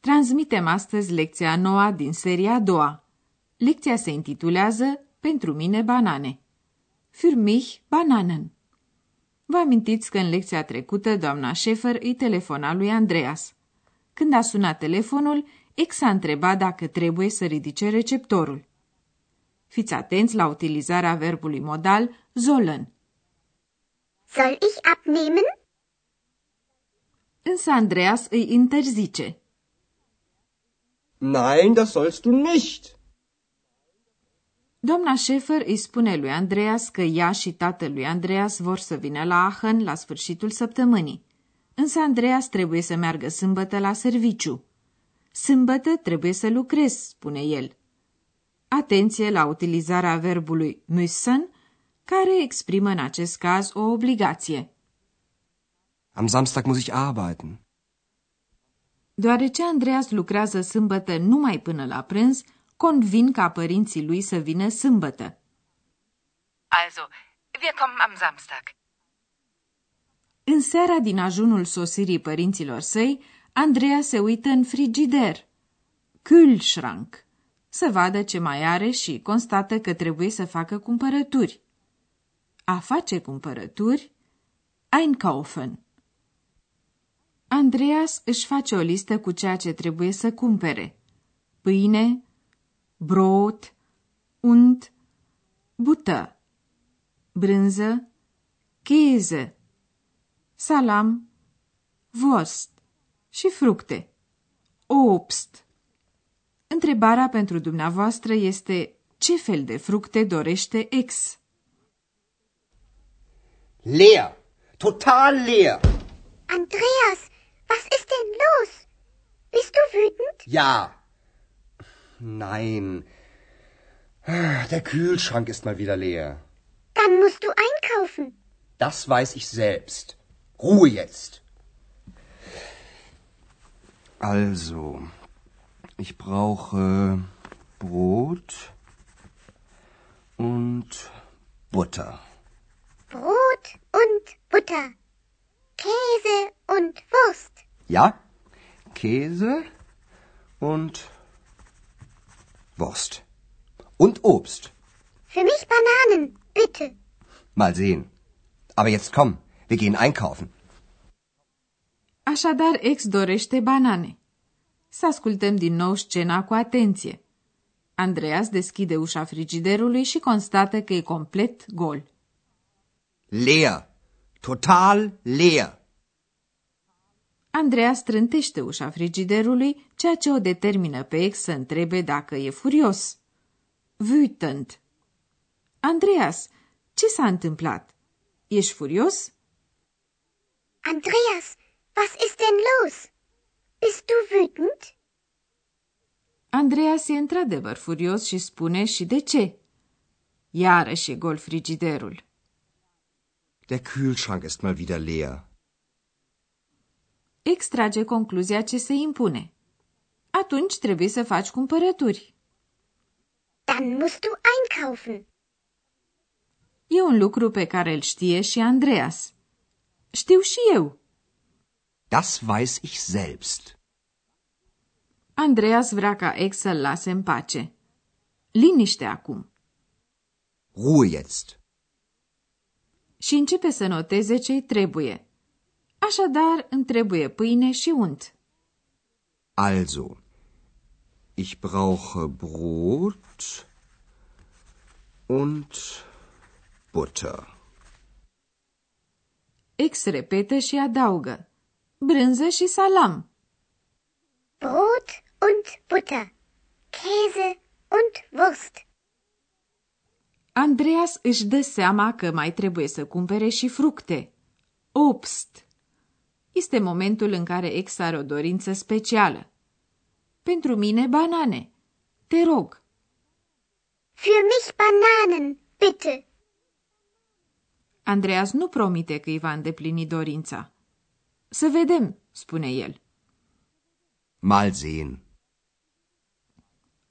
transmitem astăzi lecția noua din seria a doua. Lecția se intitulează Pentru mine banane. Für mich Bananen. Vă amintiți că în lecția trecută doamna Șefer îi telefona lui Andreas. Când a sunat telefonul, ex a întrebat dacă trebuie să ridice receptorul. Fiți atenți la utilizarea verbului modal sollen. Soll ich abnehmen? Însă Andreas îi interzice. Nein, das sollst du nicht. Doamna Șefer îi spune lui Andreas că ea și tatălui Andreas vor să vină la Aachen la sfârșitul săptămânii. Însă Andreas trebuie să meargă sâmbătă la serviciu. Sâmbătă trebuie să lucrez, spune el. Atenție la utilizarea verbului müssen, care exprimă în acest caz o obligație. Am Samstag muss ich arbeiten. Deoarece Andreas lucrează sâmbătă numai până la prânz, convin ca părinții lui să vină sâmbătă. Also, wir kommen am Samstag. În seara din ajunul sosirii părinților săi, Andreea se uită în frigider, Kühlschrank, să vadă ce mai are și constată că trebuie să facă cumpărături. A face cumpărături, einkaufen. Andreas își face o listă cu ceea ce trebuie să cumpere. Pâine, Brot und Butter, brânză, Käse, salam, Wurst și fructe, Obst. Întrebarea pentru dumneavoastră este ce fel de fructe dorește ex? Leer. Total leer. Andreas, was ist denn los? Bist du wütend? Ja. Nein. Der Kühlschrank ist mal wieder leer. Dann musst du einkaufen. Das weiß ich selbst. Ruhe jetzt. Also, ich brauche Brot und Butter. Brot und Butter. Käse und Wurst. Ja, Käse und Wurst. Und Obst. Für mich Bananen, bitte. Mal sehen. Aber jetzt komm, wir gehen einkaufen. Așadar, ex dorește banane. Să ascultăm din nou scena cu atenție. Andreas deschide ușa frigiderului și constată că e complet gol. Leer. Total leer. Andreea strântește ușa frigiderului, ceea ce o determină pe ex să întrebe dacă e furios. Wütend. Andreas, ce s-a întâmplat? Ești furios? Andreas, was ist denn los? Bist du wütend? Andreas e într-adevăr furios și spune și de ce. Iarăși e gol frigiderul. Der Kühlschrank ist mal wieder leer. Extrage concluzia ce se impune. Atunci trebuie să faci cumpărături. Dann musst du einkaufen. E un lucru pe care îl știe și Andreas. Știu și eu. Das weiß ich selbst. Andreas vrea ca ex să-l lase în pace. Liniște acum. Ruhe jetzt. Și începe să noteze ce-i trebuie. Așadar, îmi trebuie pâine și unt. Also, ich brauche Brot und Butter. Ex repetă și adaugă. Brânză și salam. Brot und Butter. Käse und Wurst. Andreas își dă seama că mai trebuie să cumpere și fructe. Obst. Este momentul în care ex are o dorință specială. Pentru mine banane. Te rog. Für mich Bananen, bitte. Andreas nu promite că îi va îndeplini dorința. Să vedem, spune el. Mal sehen.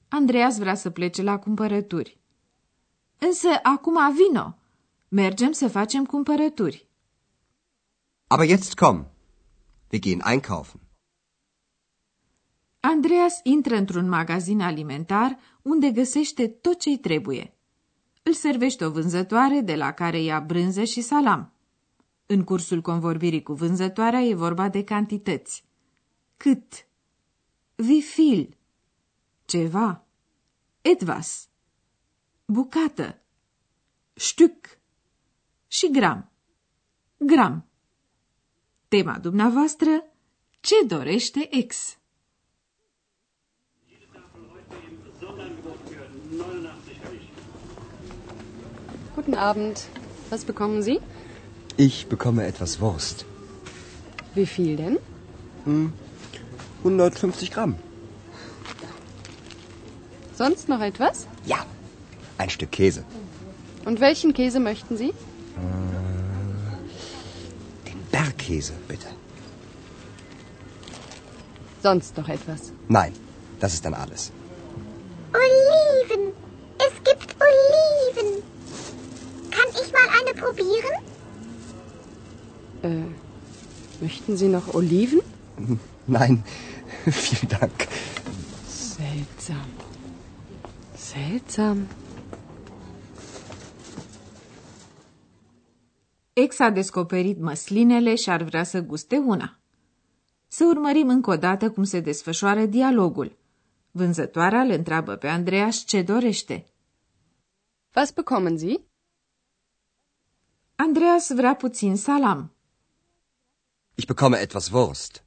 Andreas vrea să plece la cumpărături. Însă acum vino. Mergem să facem cumpărături. Aber jetzt komm. Wir gehen einkaufen. Andreas intră într-un magazin alimentar unde găsește tot ce-i trebuie. Îl servește o vânzătoare de la care ia brânză și salam. În cursul convorbirii cu vânzătoarea e vorba de cantități. Cât? Wie viel? Ceva. Etwas. Bucată. Stück. Și gram. Gram. Tema dumneavoastră, ce dorește X? Guten Abend. Was bekommen Sie? Ich bekomme etwas Wurst. Wie viel denn? 150 Gramm. Sonst noch etwas? Ja, ein Stück Käse. Und welchen Käse möchten Sie? Den Bergkäse, bitte. Sonst noch etwas? Nein, das ist dann alles. Oliven. Es gibt Oliven. Kann ich mal eine probieren? Äh, möchten Sie noch Oliven? Nein, vielen Dank. Seltsam. Seltsam. Ex a descoperit măslinele și ar vrea să guste una. Să urmărim încă o dată cum se desfășoară dialogul. Vânzătoarea îl întreabă pe Andreas ce dorește. Was bekommen Sie? Andreas vrea puțin salam. Ich bekomme etwas Wurst.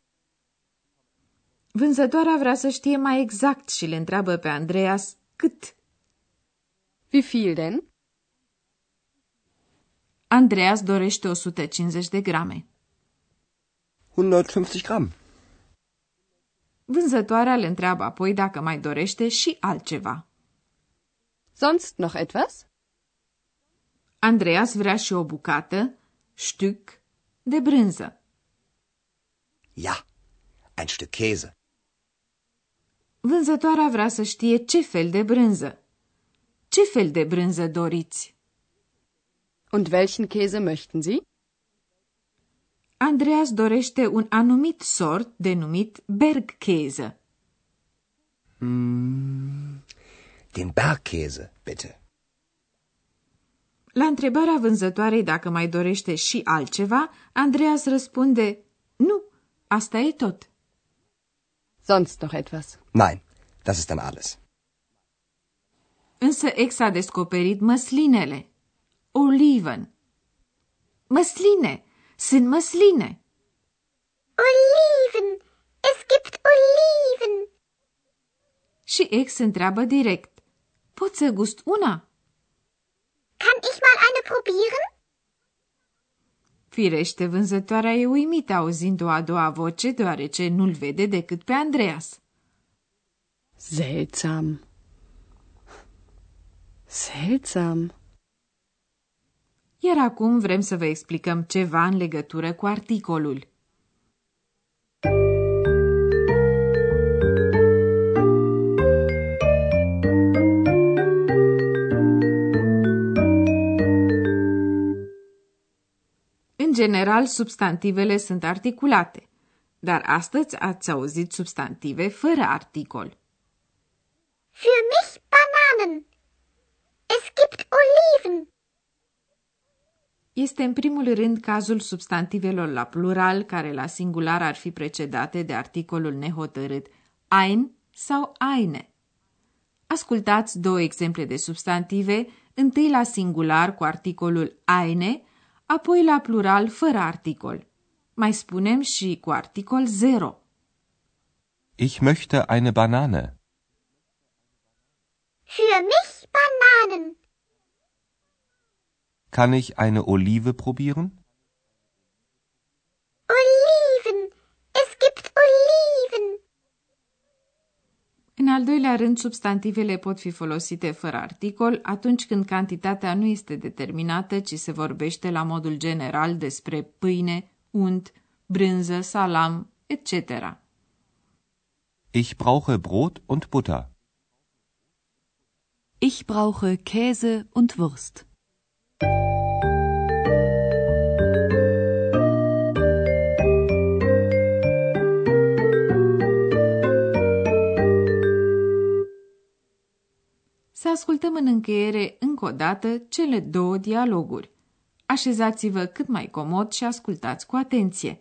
Vânzătoarea vrea să știe mai exact și le întreabă pe Andreas cât. Wie viel denn? Andreas dorește 150 de grame. 150 Gramm. Vânzătoarea le întreabă apoi dacă mai dorește și altceva. Sonst noch etwas? Andreas vrea și o bucată, Stück, de brânză. Ja, ein Stück Käse. Vânzătoarea vrea să știe ce fel de brânză. Ce fel de brânză doriți? Und welchen Käse möchten Sie? Andreas dorește un anumit sort denumit Bergkäse. Den Bergkäse, bitte. La întrebarea vânzătoarei dacă mai dorește și altceva, Andreas răspunde, nu, asta e tot. Sonst noch etwas? Nein, das ist dann alles. Însă ex a descoperit măslinele. Oliven. Măsline! Sunt măsline! Oliven. Es gibt Oliven. Și ex întreabă direct. Pot să gust una? Kann ich mal eine probieren? Firește, vânzătoarea e uimită auzind o a doua voce, deoarece nu-l vede decât pe Andreas. Seltsam. Seltsam. Iar acum vrem să vă explicăm ceva în legătură cu articolul. În general, substantivele sunt articulate, dar astăzi ați auzit substantive fără articol. Für mich Bananen. Es gibt Oliven. Este în primul rând cazul substantivelor la plural, care la singular ar fi precedate de articolul nehotărât ein sau eine. Ascultați două exemple de substantive, întâi la singular cu articolul eine, apoi la plural fără articol. Mai spunem și cu articol 0. Ich möchte eine Banane. Für mich Bananen. Kann ich eine Olive probieren? Oliven. Es gibt Oliven. al doilea rând, substantivele pot fi folosite fără articol atunci când cantitatea nu este determinată, ci se vorbește la modul general despre pâine, unt, brânză, salam, etc. Ich brauche Brot und Butter. Ich brauche Käse und Wurst. Să ascultăm în încheiere încă o dată cele două dialoguri. Așezați-vă cât mai comod și ascultați cu atenție.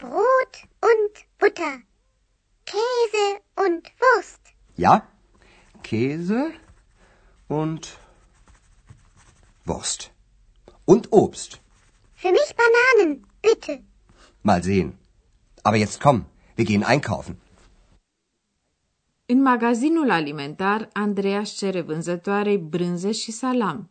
Brot und Butter. Käse und Wurst. Ja, Käse und Wurst. Und Obst. Für mich Bananen, bitte. Mal sehen. Aber jetzt komm, wir gehen einkaufen. În magazinul alimentar, Andreas cere vânzătoarei brânză și salam.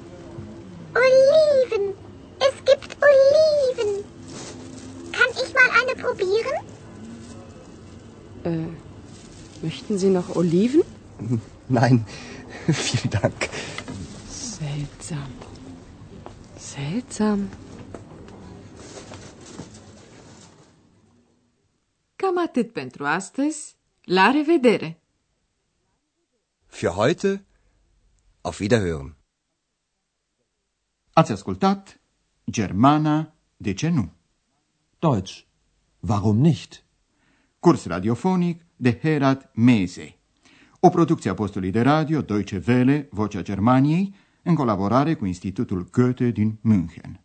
Möchten Sie noch Oliven? Nein, vielen Dank. Seltsam. Seltsam. Cam atât pentru astăzi. La revedere! Für heute, auf Wiederhören. Ați ascultat Germana, de ce nu? Deutsch. Warum nicht? Curs radiofonic de Herat Mese. O producție a postului de radio Deutsche Welle, Vocea Germaniei, în colaborare cu Institutul Goethe din München.